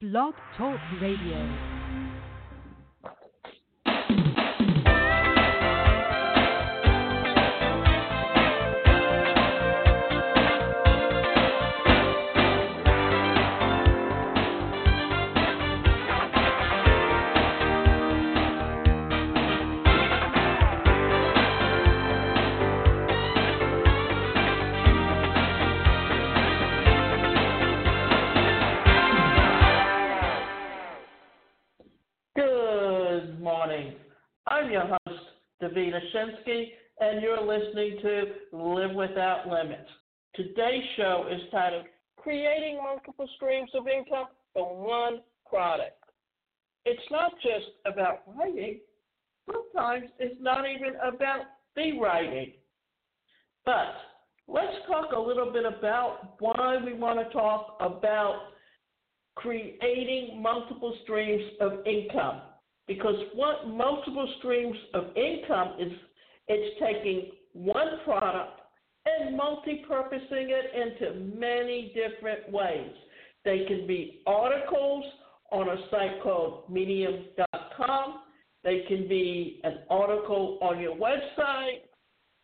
Blog Talk Radio. I'm your host, Davina Shinsky, and you're listening to Live Without Limits. Today's show is titled Creating Multiple Streams of Income from One Product. It's not just about writing, sometimes it's not even about the writing. But let's talk a little bit about why we want to talk about creating multiple streams of income. Because what multiple streams of income is, it's taking one product and multi-purposing it into many different ways. They can be articles on a site called medium.com. They can be an article on your website.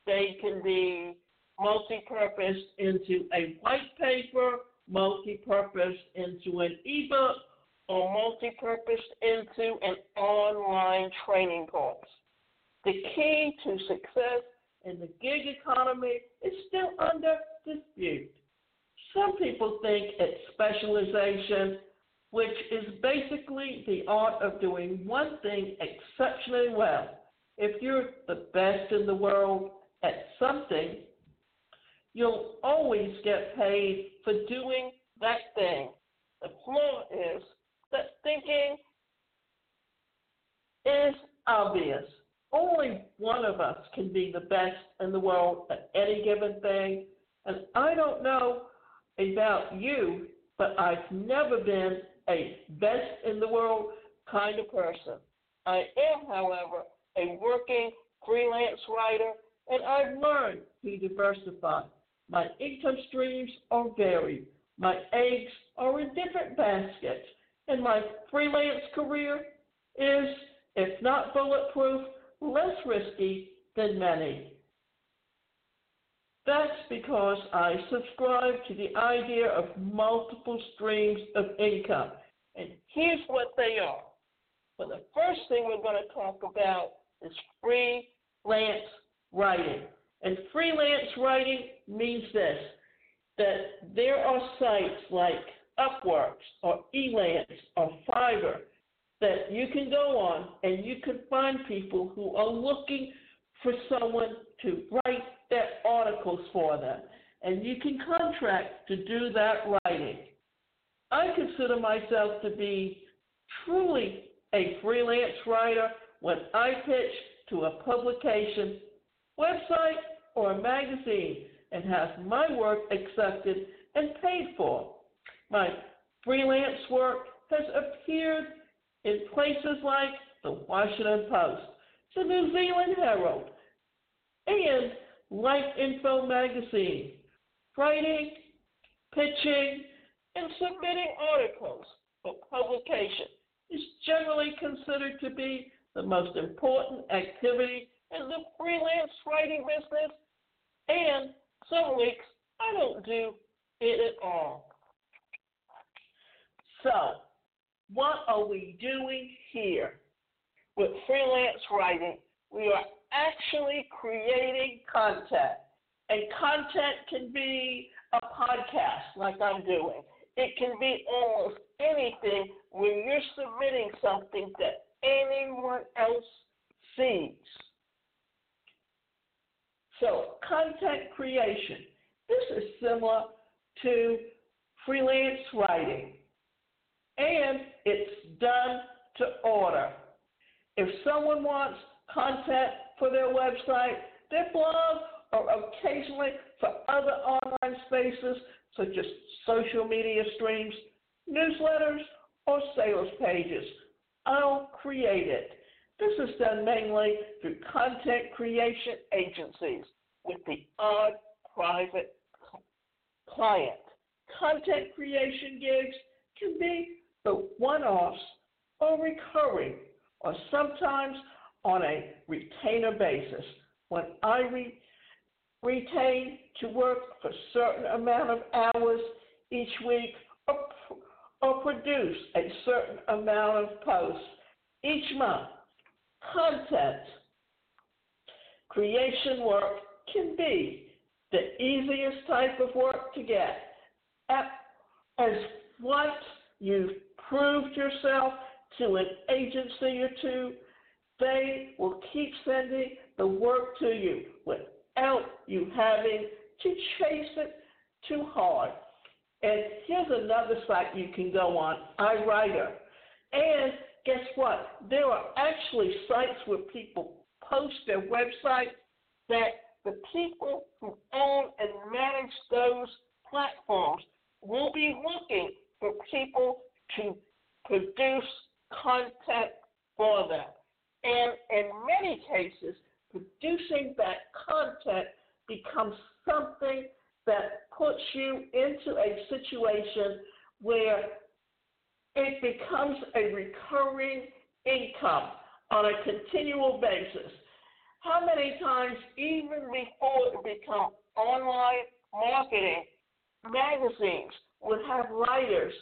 They can be multi-purposed into a white paper multi-purpose into an ebook or multi-purpose into an online training course. The key to success in the gig economy is still under dispute. Some people think it's specialization, which is basically the art of doing one thing exceptionally well. If you're the best in the world at something, you'll always get paid for doing that thing. The flaw is that thinking is obvious. Only one of us can be the best in the world at any given thing. And I don't know about you, but I've never been a best in the world kind of person. I am, however, a working freelance writer, and I've learned to diversify. My income streams are varied. My eggs are in different baskets. And my freelance career is, if not bulletproof, less risky than many. That's because I subscribe to the idea of multiple streams of income. And here's what they are. Well, the first thing we're going to talk about is freelance writing. And freelance writing means this that there are sites like Upworks or Elance or Fiverr that you can go on and you can find people who are looking for someone to write their articles for them. And you can contract to do that writing. I consider myself to be truly a freelance writer when I pitch to a publication, website, or a magazine and have my work accepted and paid for. My freelance work has appeared in places like the Washington Post, the New Zealand Herald, and Life Info magazine, writing, pitching, and submitting articles for publication is generally considered to be the most important activity in the freelance writing business, and some weeks I don't do it at all. So, what are we doing here? With freelance writing, we are actually creating content. And content can be a podcast like I'm doing. It can be almost anything when you're submitting something that anyone else sees. So, content creation. This is similar to freelance writing, and it's done to order. If someone wants content for their website, their blog, or occasionally for other online spaces such as social media streams, newsletters, or sales pages, I'll create it. This is done mainly through content creation agencies with the odd private client. Content creation gigs can be the one offs are recurring or sometimes on a retainer basis. When I re- retain to work for a certain amount of hours each week or, or produce a certain amount of posts each month, content creation work can be the easiest type of work to get. As once you've proved yourself to an agency or two, they will keep sending the work to you without you having to chase it too hard. And here's another site you can go on, iWriter. And guess what? There are actually sites where people post their websites that the people who own and manage those platforms will be looking for people to produce content for them. And in many cases, producing that content becomes something that puts you into a situation where it becomes a recurring income on a continual basis. How many times, even before it became online marketing, magazines would have writers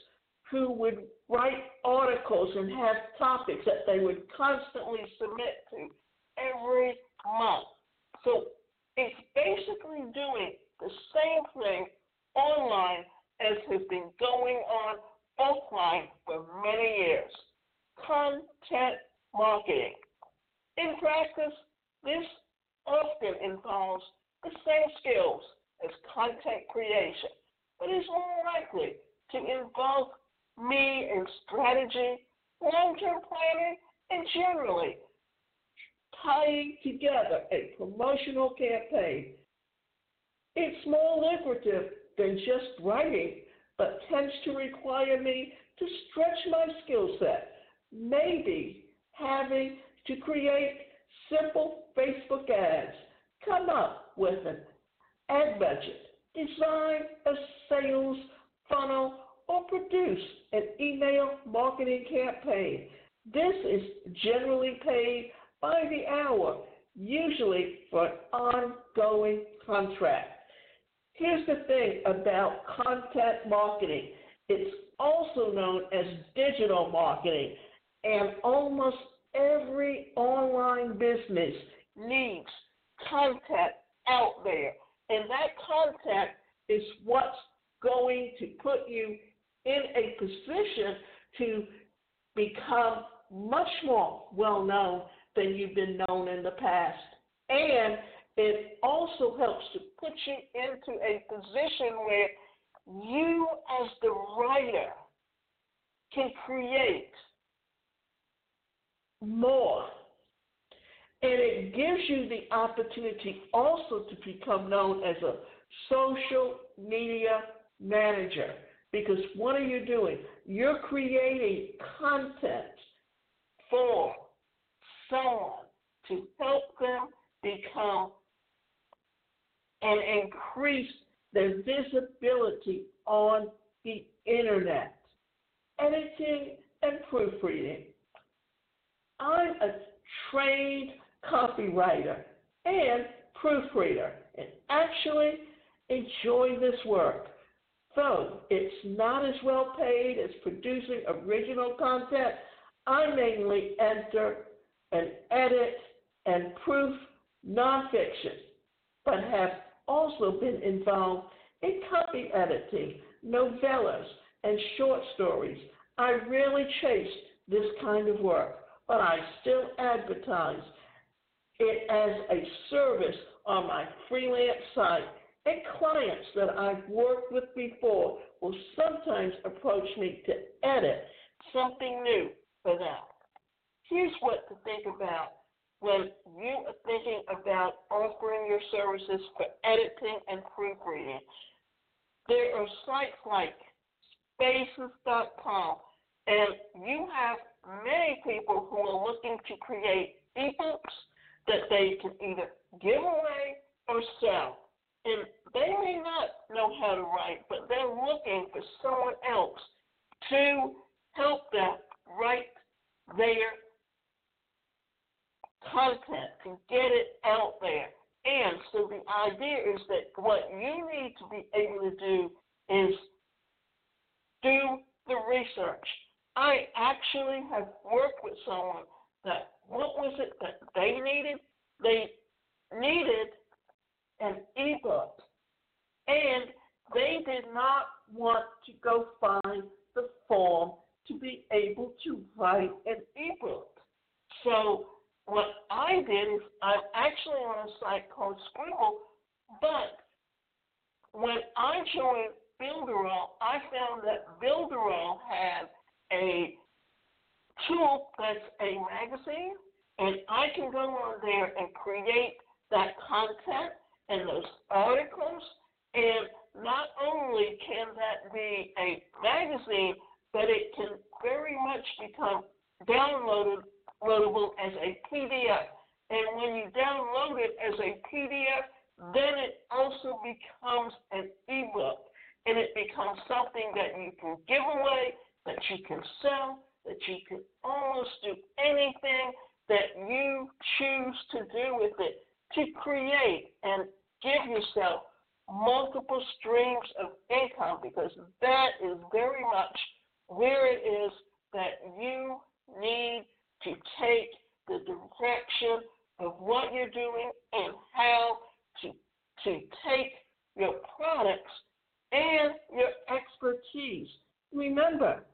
who would write articles and have topics that they would constantly submit to every month. So it's basically doing the same thing online as has been going on offline for many years. Content marketing. In practice, this often involves the same skills as content creation, but is more likely to involve me in strategy, long term planning, and generally tying together a promotional campaign. It's more lucrative than just writing, but tends to require me to stretch my skill set, maybe having to create simple Facebook ads, come up with an ad budget, design a sales funnel, or produce an email marketing campaign. This is generally paid by the hour, usually for an ongoing contract. Here's the thing about content marketing it's also known as digital marketing, and almost every online business needs content out there. And that content is what's going to put you in a position to become much more well known than you've been known in the past. And it also helps to put you into a position where you, as the writer, can create more. And it gives you the opportunity also to become known as a social media manager. Because what are you doing? You're creating content for someone to help them become and increase their visibility on the internet. Editing and proofreading. I'm a trained copywriter and proofreader and actually enjoy this work. Though it's not as well paid as producing original content, I mainly enter and edit and proof nonfiction, but have also been involved in copy editing, novellas, and short stories. I rarely chase this kind of work, but I still advertise it as a service on my freelance site. And clients that I've worked with before will sometimes approach me to edit something new for them. Here's what to think about when you are thinking about offering your services for editing and proofreading, there are sites like spaces.com, and you have many people who are looking to create ebooks that they can either give away or sell. And they may not know how to write, but they're looking for someone else to help them write their content, to get it out there. And so the idea is that what you need to be able to do is do the research. I actually have worked with someone that what was it that they needed? They needed an ebook. And they did not want to go find the form to be able to write an ebook. So what I did is I'm actually on a site called Scribble, but when I joined Builderall, I found that Builderall had a tool that's a magazine, and I can go on there and create that content and those articles. And not only can that be a magazine, but it can very much become downloadable as a PDF. And when you download it as a PDF, then it also becomes an ebook. And it becomes something that you can give away, that you can sell, that you can almost do anything that you choose to do with it to create and give yourself multiple streams of income because that is very much where it is that you need to take the direction of what you're doing and how to, to take your products and your expertise. Remember,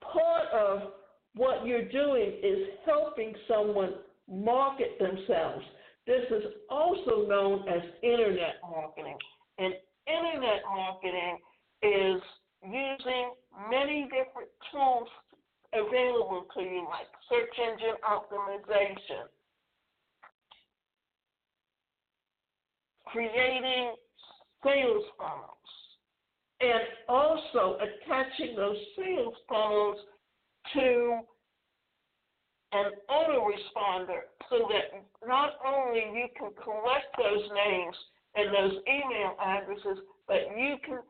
part of what you're doing is helping someone market themselves. This is also known as internet marketing. And internet marketing is using many different tools available to you, like search engine optimization, creating sales funnels, and also attaching those sales funnels to an autoresponder so that not only you can collect those names and those email addresses, but you can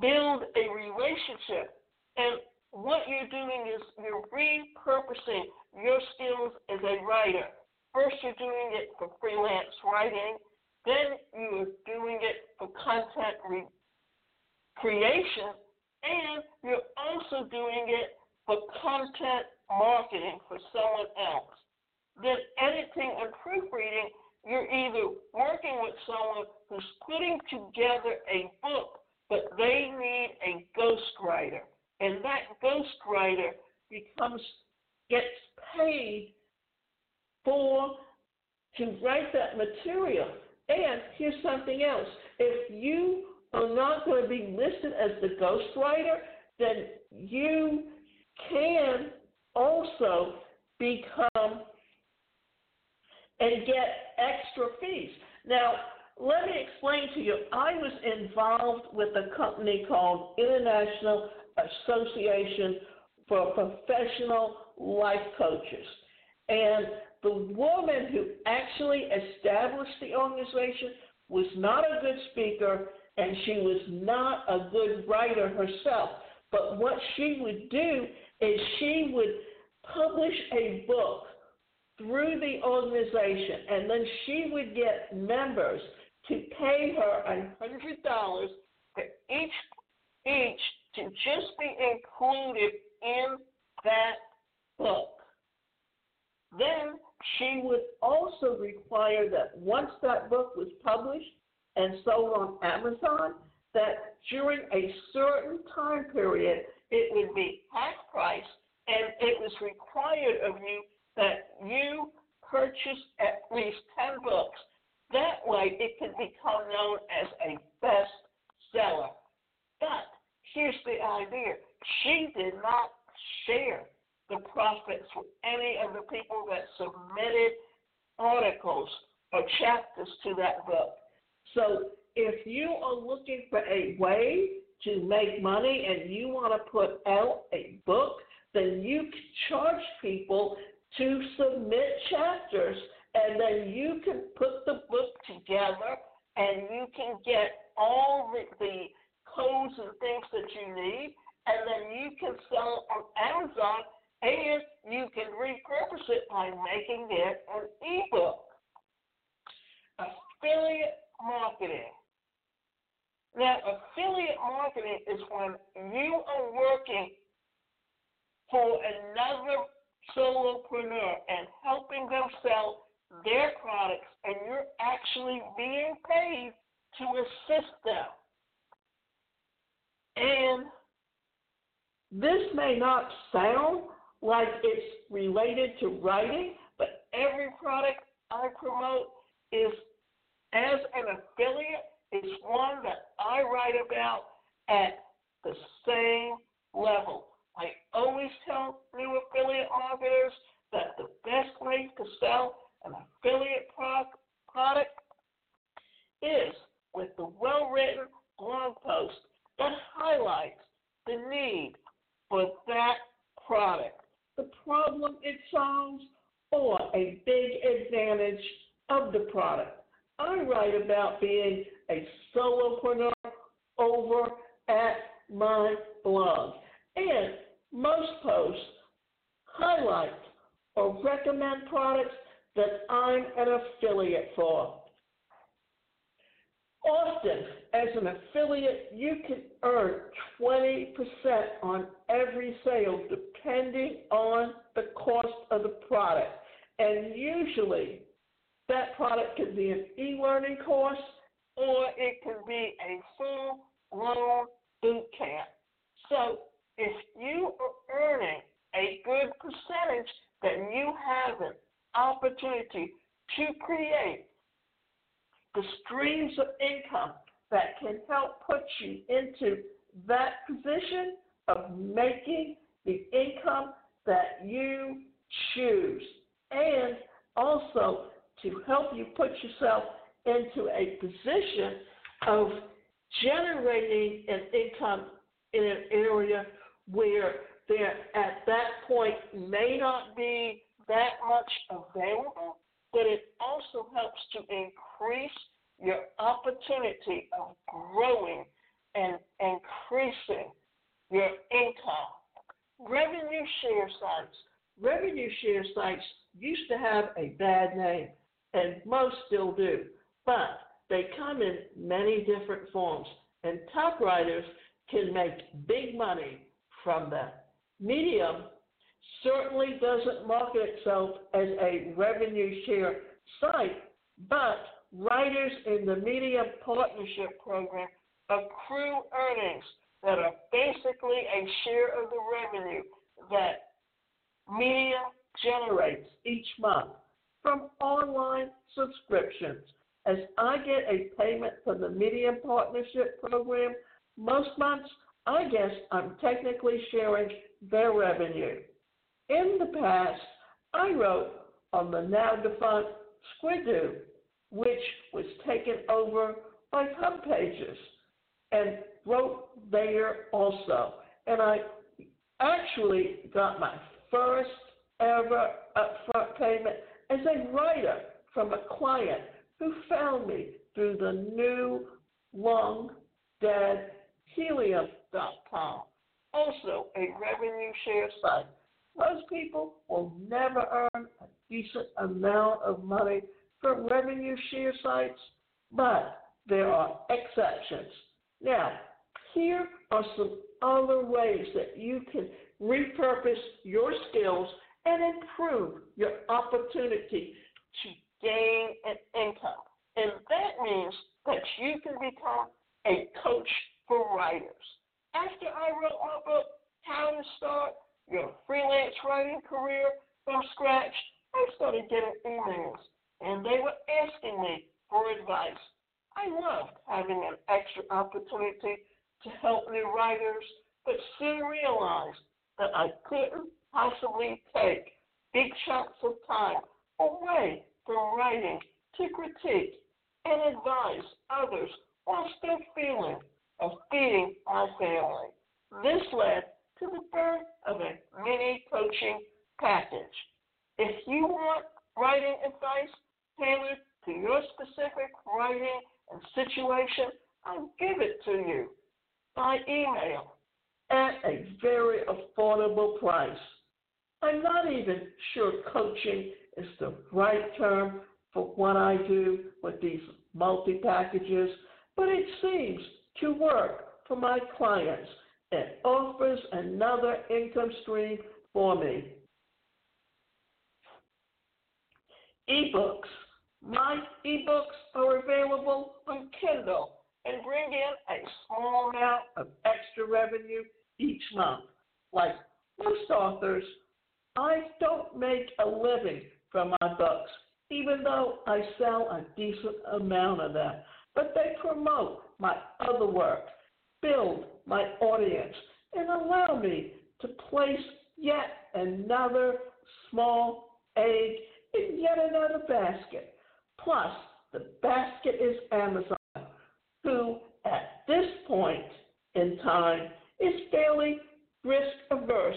build a relationship. And what you're doing is you're repurposing your skills as a writer. First, you're doing it for freelance writing, then you're doing it for content re- creation, and you're also doing it for content marketing for someone else. Then, editing and proofreading, you're either working with someone who's putting together a book, but they need a ghostwriter and that ghostwriter becomes gets paid for to write that material. And here's something else: if you are not going to be listed as the ghostwriter, then you can also become and get extra fees. Now, let me explain to you. I was involved with a company called International Association for Professional Life Coaches. And the woman who actually established the organization was not a good speaker and she was not a good writer herself. But what she would do is she would publish a book through the organization and then she would get members to pay her a $100 for each each to just be included in that book. Then she would also require that once that book was published and sold on Amazon, that during a certain time period it would be half price and it was required of you that you purchase at least 10 books. That way it can become known as a bestseller. But here's the idea she did not share the profits with any of the people that submitted articles or chapters to that book. So if you are looking for a way to make money and you want to put out a book, then you can charge people to submit chapters and then you can put the book together and you can get all the, the codes and things that you need, and then you can sell on Amazon, and you can repurpose it by making it an ebook. Affiliate marketing. Now, affiliate marketing is when you are working for another solopreneur and helping them sell their products, and you're actually being paid to assist them. And this may not sound like it's related to writing, but every product I promote is as an affiliate is one that I write about at the same level. I always tell new affiliate marketers that the best way to sell an affiliate product is with the well written blog post that highlights the need for that product, the problem it solves, or a big advantage of the product. I write about being a solopreneur over at my blog. And most posts highlight or recommend products that I'm an affiliate for. Often, as an affiliate, you can earn 20% on every sale depending on the cost of the product. And usually, that product can be an e learning course or it can be a full blown boot camp. So, if you are earning a good percentage, then you have an opportunity to create the streams of income that can help put you into that position of making the income that you choose. And also to help you put yourself into a position of generating an income in an area where there at that point may not be that much available, but it also helps to increase your opportunity of growing and increasing your income. Revenue share sites. Revenue share sites used to have a bad name, and most still do, but they come in many different forms, and top writers can make big money from them. Medium certainly doesn't market itself as a revenue share site, but writers in the Medium Partnership Program accrue earnings that are basically a share of the revenue that Medium generates each month from online subscriptions. As I get a payment from the Medium Partnership Program, most months I guess I'm technically sharing their revenue. In the past, I wrote on the now defunct Squidoo, which was taken over by HubPages, and wrote there also. And I actually got my first ever upfront payment as a writer from a client who found me through the new long dead helium.com, also a revenue share site. Most people will never earn a decent amount of money from revenue share sites, but there are exceptions. Now, here are some other ways that you can repurpose your skills and improve your opportunity to gain an income. And that means that you can become a coach for writers. After I wrote my book, How to Start Your Freelance Writing Career from Scratch, I started getting emails, and they were asking me for advice. I loved having an extra opportunity to help new writers, but soon realized that I couldn't possibly take big chunks of time away from writing to critique and advise others while still feeling of feeding my family. This led to the birth of a mini coaching package. If you want writing advice tailored to your specific writing and situation, I'll give it to you by email at a very affordable price. I'm not even sure coaching is the right term for what I do with these multi packages, but it seems to work for my clients and offers another income stream for me. Ebooks. My ebooks are available on Kindle and bring in a small amount of extra revenue each month. Like most authors, I don't make a living from my books, even though I sell a decent amount of them. But they promote my other work, build my audience, and allow me to place yet another small egg in yet another basket. Plus, the basket is Amazon, who at this point in time is fairly risk averse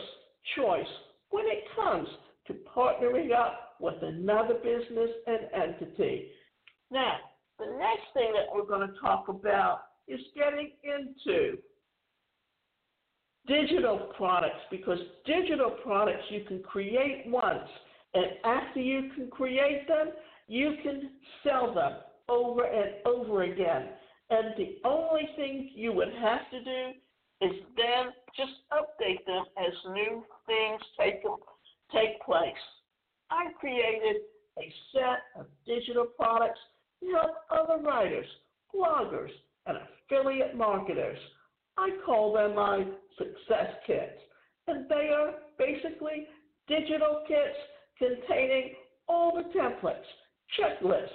choice when it comes to partnering up with another business and entity. Now, the next thing that we're going to talk about is getting into digital products because digital products you can create once, and after you can create them, you can sell them over and over again. And the only thing you would have to do is then just update them as new things take, take place. I created a set of digital products to help other writers, bloggers, and affiliate marketers. I call them my success kits, and they are basically digital kits containing all the templates, checklists,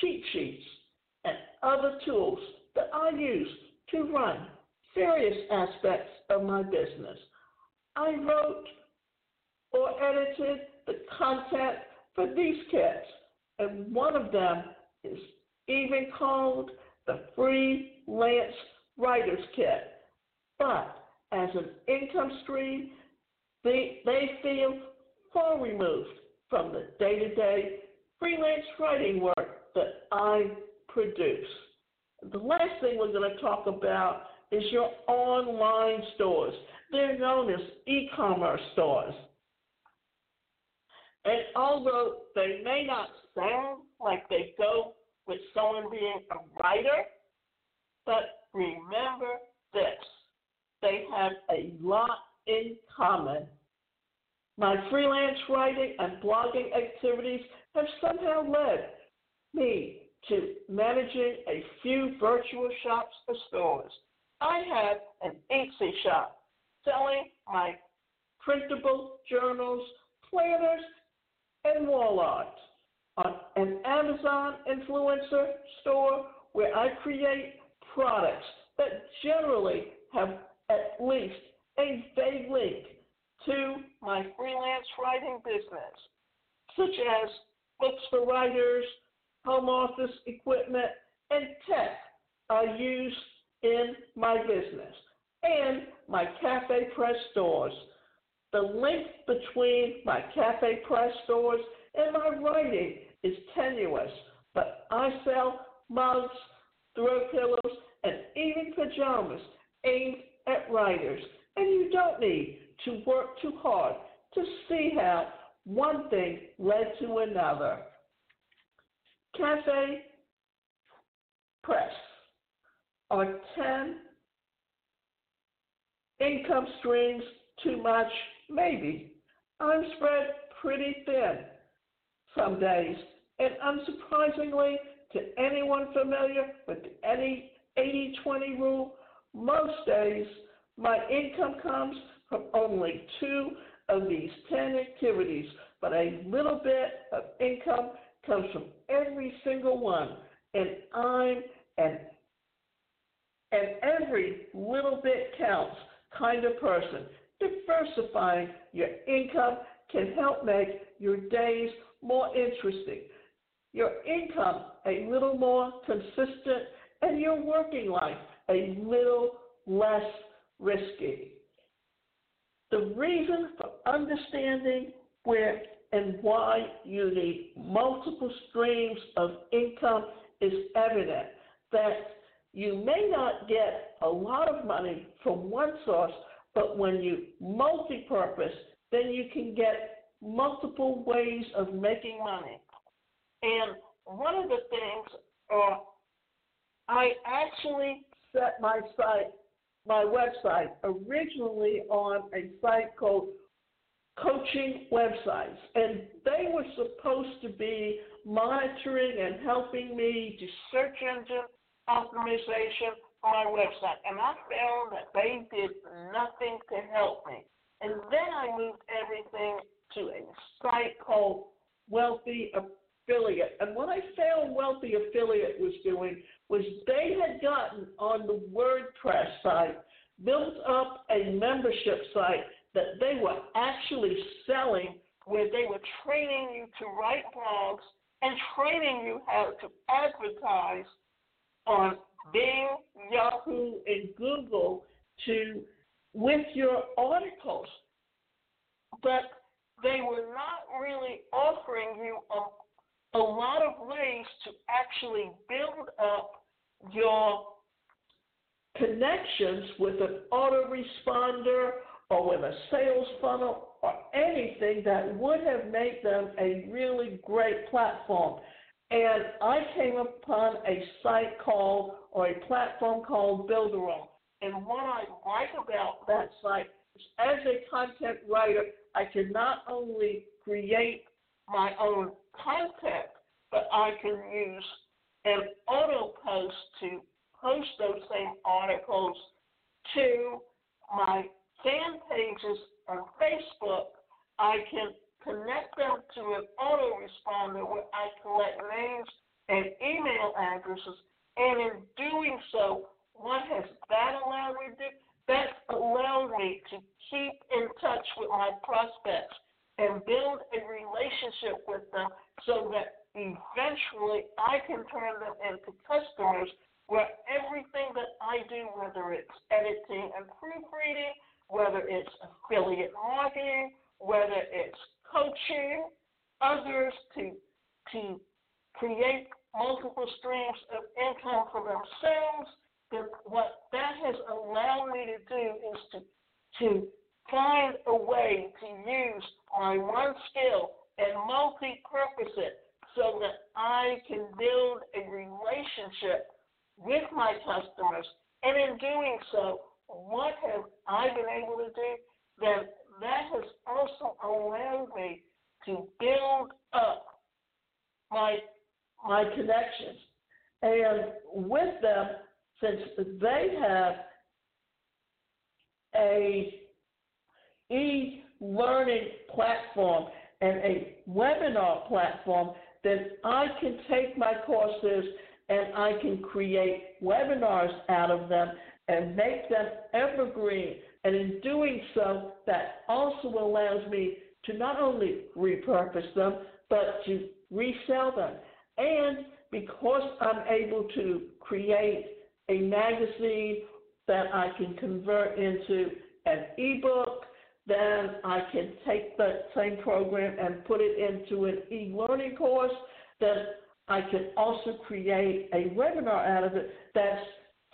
cheat sheets, and other tools that I use to run various aspects of my business. I wrote or edited the content for these kits, and one of them is even called the Freelance Writer's Kit. But as an income stream, they, they feel far removed from the day to day freelance writing work that I produce. The last thing we're going to talk about is your online stores. They're known as e commerce stores. And although they may not sound like they go with someone being a writer, but remember this they have a lot in common. My freelance writing and blogging activities have somehow led me to managing a few virtual shops or stores. I have an Etsy shop selling my printable journals, planners, and wall art. On an Amazon influencer store where I create products that generally have at least a vague link to my freelance writing business, such as books for writers, home office equipment, and tech I use in my business, and my Cafe Press stores. The link between my Cafe Press stores and my writing is tenuous, but I sell mugs, throw pillows, and even pajamas aimed at writers. And you don't need to work too hard to see how one thing led to another. Cafe Press are 10 income streams too much? Maybe. I'm spread pretty thin some days, and unsurprisingly, to anyone familiar with the 80 20 rule, most days my income comes from only two of these 10 activities, but a little bit of income comes from every single one. And I'm an and every little bit counts kind of person. Diversifying your income can help make your days more interesting, your income a little more consistent, and your working life a little less risky. The reason for understanding where and why you need multiple streams of income is evident that you may not get a lot of money from one source, But when you multi-purpose, then you can get multiple ways of making money. And one of the things, uh, I actually set my site, my website, originally on a site called Coaching Websites, and they were supposed to be monitoring and helping me do search engine optimization on my website. And I found that they did nothing to help me. And then I moved everything to a site called Wealthy Affiliate. And what I found Wealthy Affiliate was doing was they had gotten on the WordPress site, built up a membership site that they were actually selling where they were training you to write blogs and training you how to advertise on Bing, Yahoo, and Google to with your articles. But they were not really offering you a, a lot of ways to actually build up your connections with an autoresponder or with a sales funnel or anything that would have made them a really great platform. And I came upon a site called, or a platform called Builderall. And what I like about that site is as a content writer, I can not only create my own content, but I can use an auto post to post those same articles to my fan pages on Facebook, I can connect them to an autoresponder where I collect names and email addresses. And in doing so, what has that allowed me to do? That allowed me to keep in touch with my prospects and build a relationship with them so that eventually I can turn them into customers where everything that I do, whether it's editing and proofreading, whether it's affiliate marketing, whether it's coaching others to to create multiple streams of income for themselves. Then what that has allowed me to do is to to find a way to use my one skill and multi-purpose it so that I can build a relationship with my customers. And in doing so, what have I been able to do? Then that has also allowed me to build up my my connections. And with them, since they have a e-learning platform and a webinar platform, then I can take my courses and I can create webinars out of them and make them evergreen. And in doing so, that also allows me to not only repurpose them, but to resell them. And because I'm able to create a magazine that I can convert into an ebook, then I can take that same program and put it into an e learning course. Then I can also create a webinar out of it that's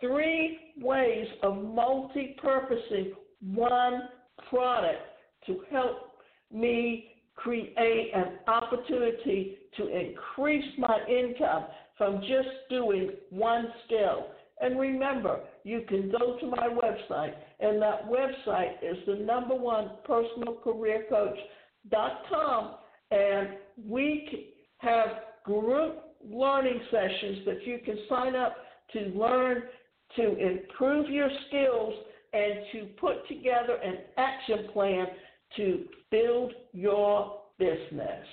three ways of multi purposing one product to help me create an opportunity to increase my income from just doing one skill. And remember, you can go to my website, and that website is the number one personal career coach.com, and we have group learning sessions that you can sign up to learn to improve your skills and to put together an action plan to build your business.